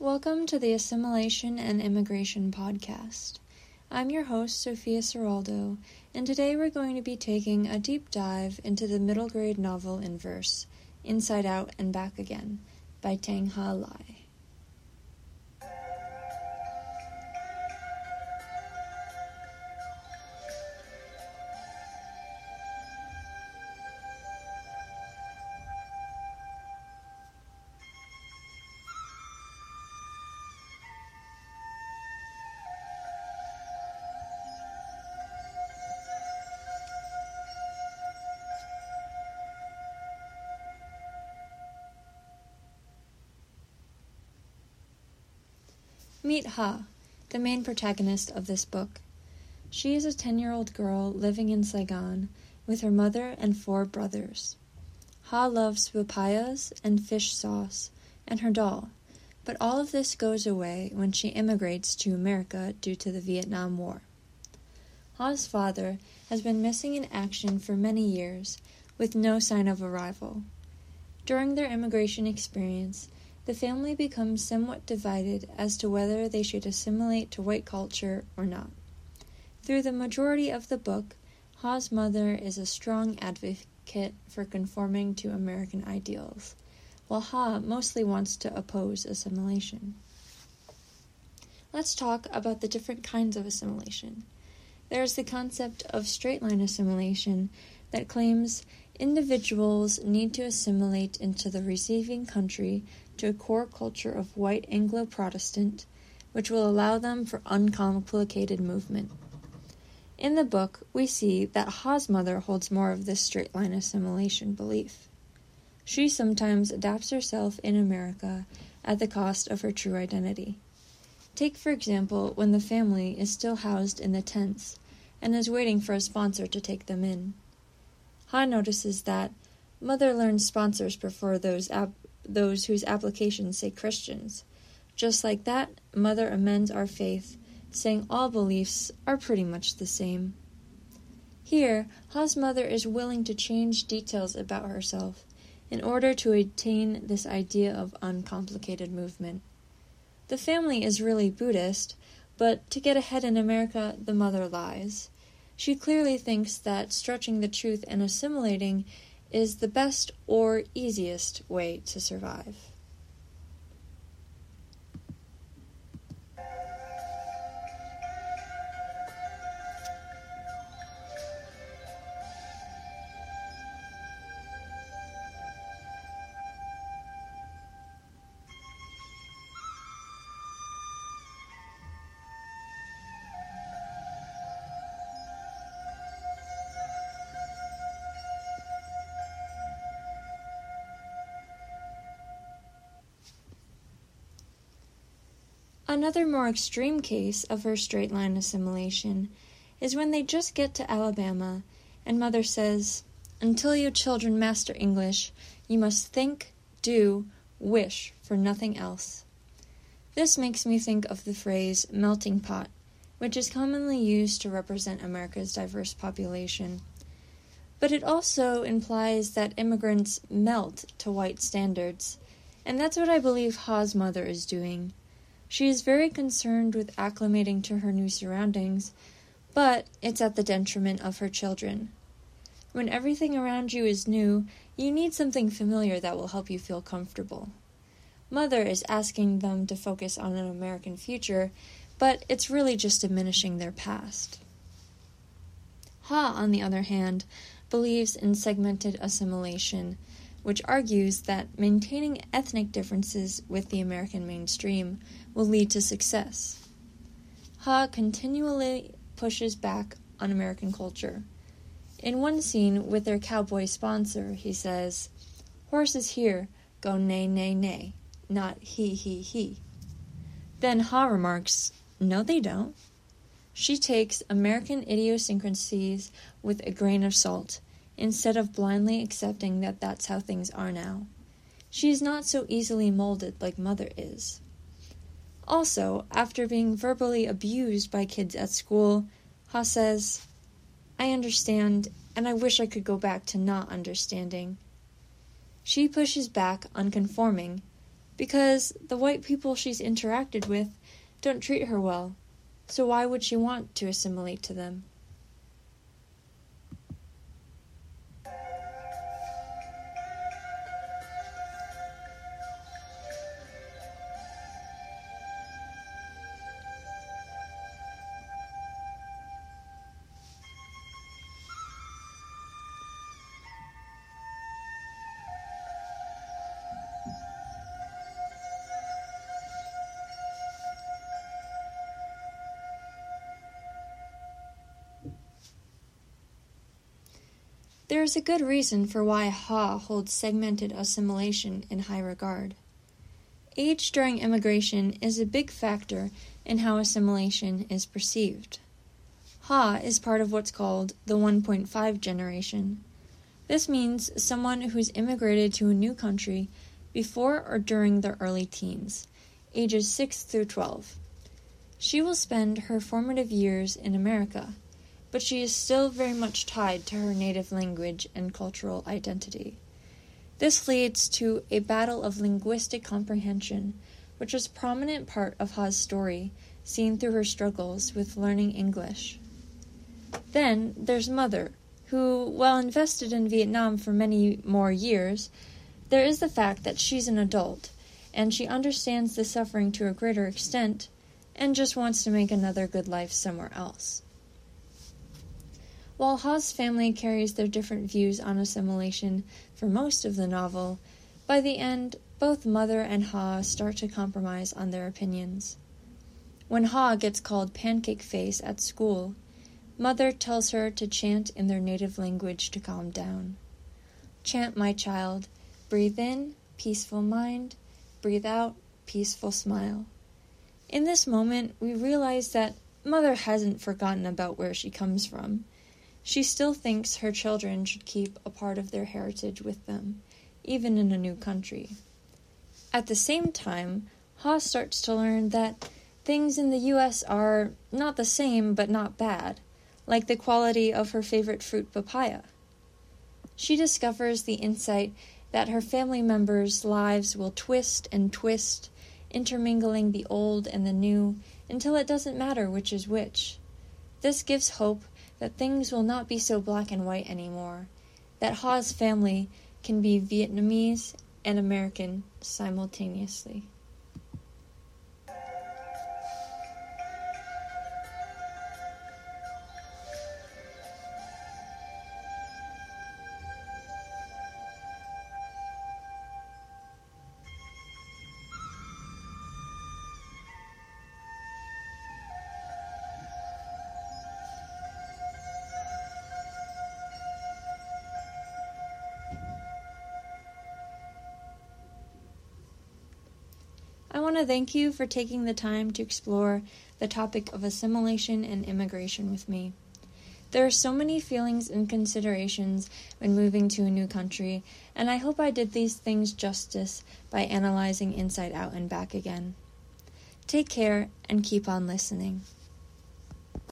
Welcome to the Assimilation and Immigration Podcast. I'm your host, Sophia Seraldo, and today we're going to be taking a deep dive into the middle grade novel in verse, Inside Out and Back Again, by Thanhha Lai. Meet Ha, the main protagonist of this book. She is a 10 year old girl living in Saigon with her mother and four brothers. Ha loves papayas and fish sauce and her doll, but all of this goes away when she immigrates to America due to the Vietnam War. Ha's father has been missing in action for many years with no sign of arrival. During their immigration experience, the family becomes somewhat divided as to whether they should assimilate to white culture or not. Through the majority of the book, Ha's mother is a strong advocate for conforming to American ideals, while Ha mostly wants to oppose assimilation. Let's talk about the different kinds of assimilation. There is the concept of straight line assimilation that claims individuals need to assimilate into the receiving country to a core culture of white Anglo Protestant, which will allow them for uncomplicated movement. In the book, we see that Ha's mother holds more of this straight line assimilation belief. She sometimes adapts herself in America at the cost of her true identity. Take, for example, when the family is still housed in the tents and is waiting for a sponsor to take them in. Ha notices that Mother learns sponsors prefer those those whose applications say Christians. Just like that, Mother amends our faith, saying all beliefs are pretty much the same. Here, Ha's mother is willing to change details about herself in order to attain this idea of uncomplicated movement. The family is really Buddhist, but to get ahead in America, the mother lies. She clearly thinks that stretching the truth and assimilating is the best or easiest way to survive. Another more extreme case of her straight line assimilation is when they just get to Alabama and mother says, Until you children master English, you must think, do, wish for nothing else. This makes me think of the phrase melting pot, which is commonly used to represent America's diverse population. But it also implies that immigrants melt to white standards, and that's what I believe Ha's mother is doing. She is very concerned with acclimating to her new surroundings, but it's at the detriment of her children. When everything around you is new, you need something familiar that will help you feel comfortable. Mother is asking them to focus on an American future, but it's really just diminishing their past. Ha, on the other hand, believes in segmented assimilation which argues that maintaining ethnic differences with the American mainstream will lead to success. Ha continually pushes back on American culture. In one scene with their cowboy sponsor, he says, Horses here go neigh, neigh, neigh, not he, he, he. Then Ha remarks, No, they don't. She takes American idiosyncrasies with a grain of salt instead of blindly accepting that that's how things are now. She is not so easily molded like Mother is. Also, after being verbally abused by kids at school, Ha says, I understand, and I wish I could go back to not understanding. She pushes back on conforming, because the white people she's interacted with don't treat her well, so why would she want to assimilate to them? There is a good reason for why Ha holds segmented assimilation in high regard. Age during immigration is a big factor in how assimilation is perceived. Ha is part of what's called the 1.5 generation. This means someone who's immigrated to a new country before or during their early teens, ages 6 through 12. She will spend her formative years in America but she is still very much tied to her native language and cultural identity. This leads to a battle of linguistic comprehension, which is a prominent part of Ha's story, seen through her struggles with learning English. Then there's Mother, who, while invested in Vietnam for many more years, there is the fact that she's an adult, and she understands the suffering to a greater extent, and just wants to make another good life somewhere else. While Ha's family carries their different views on assimilation for most of the novel, by the end, both Mother and Ha start to compromise on their opinions. When Ha gets called Pancake Face at school, Mother tells her to chant in their native language to calm down. Chant, my child. Breathe in, peaceful mind. Breathe out, peaceful smile. In this moment, we realize that Mother hasn't forgotten about where she comes from. She still thinks her children should keep a part of their heritage with them, even in a new country. At the same time, Ha starts to learn that things in the US are not the same but not bad, like the quality of her favorite fruit papaya. She discovers the insight that her family members' lives will twist and twist, intermingling the old and the new until it doesn't matter which is which. This gives hope that things will not be so black and white anymore, that Ha's family can be Vietnamese and American simultaneously. I want to thank you for taking the time to explore the topic of assimilation and immigration with me. There are so many feelings and considerations when moving to a new country, and I hope I did these things justice by analyzing Inside Out and Back again. Take care and keep on listening.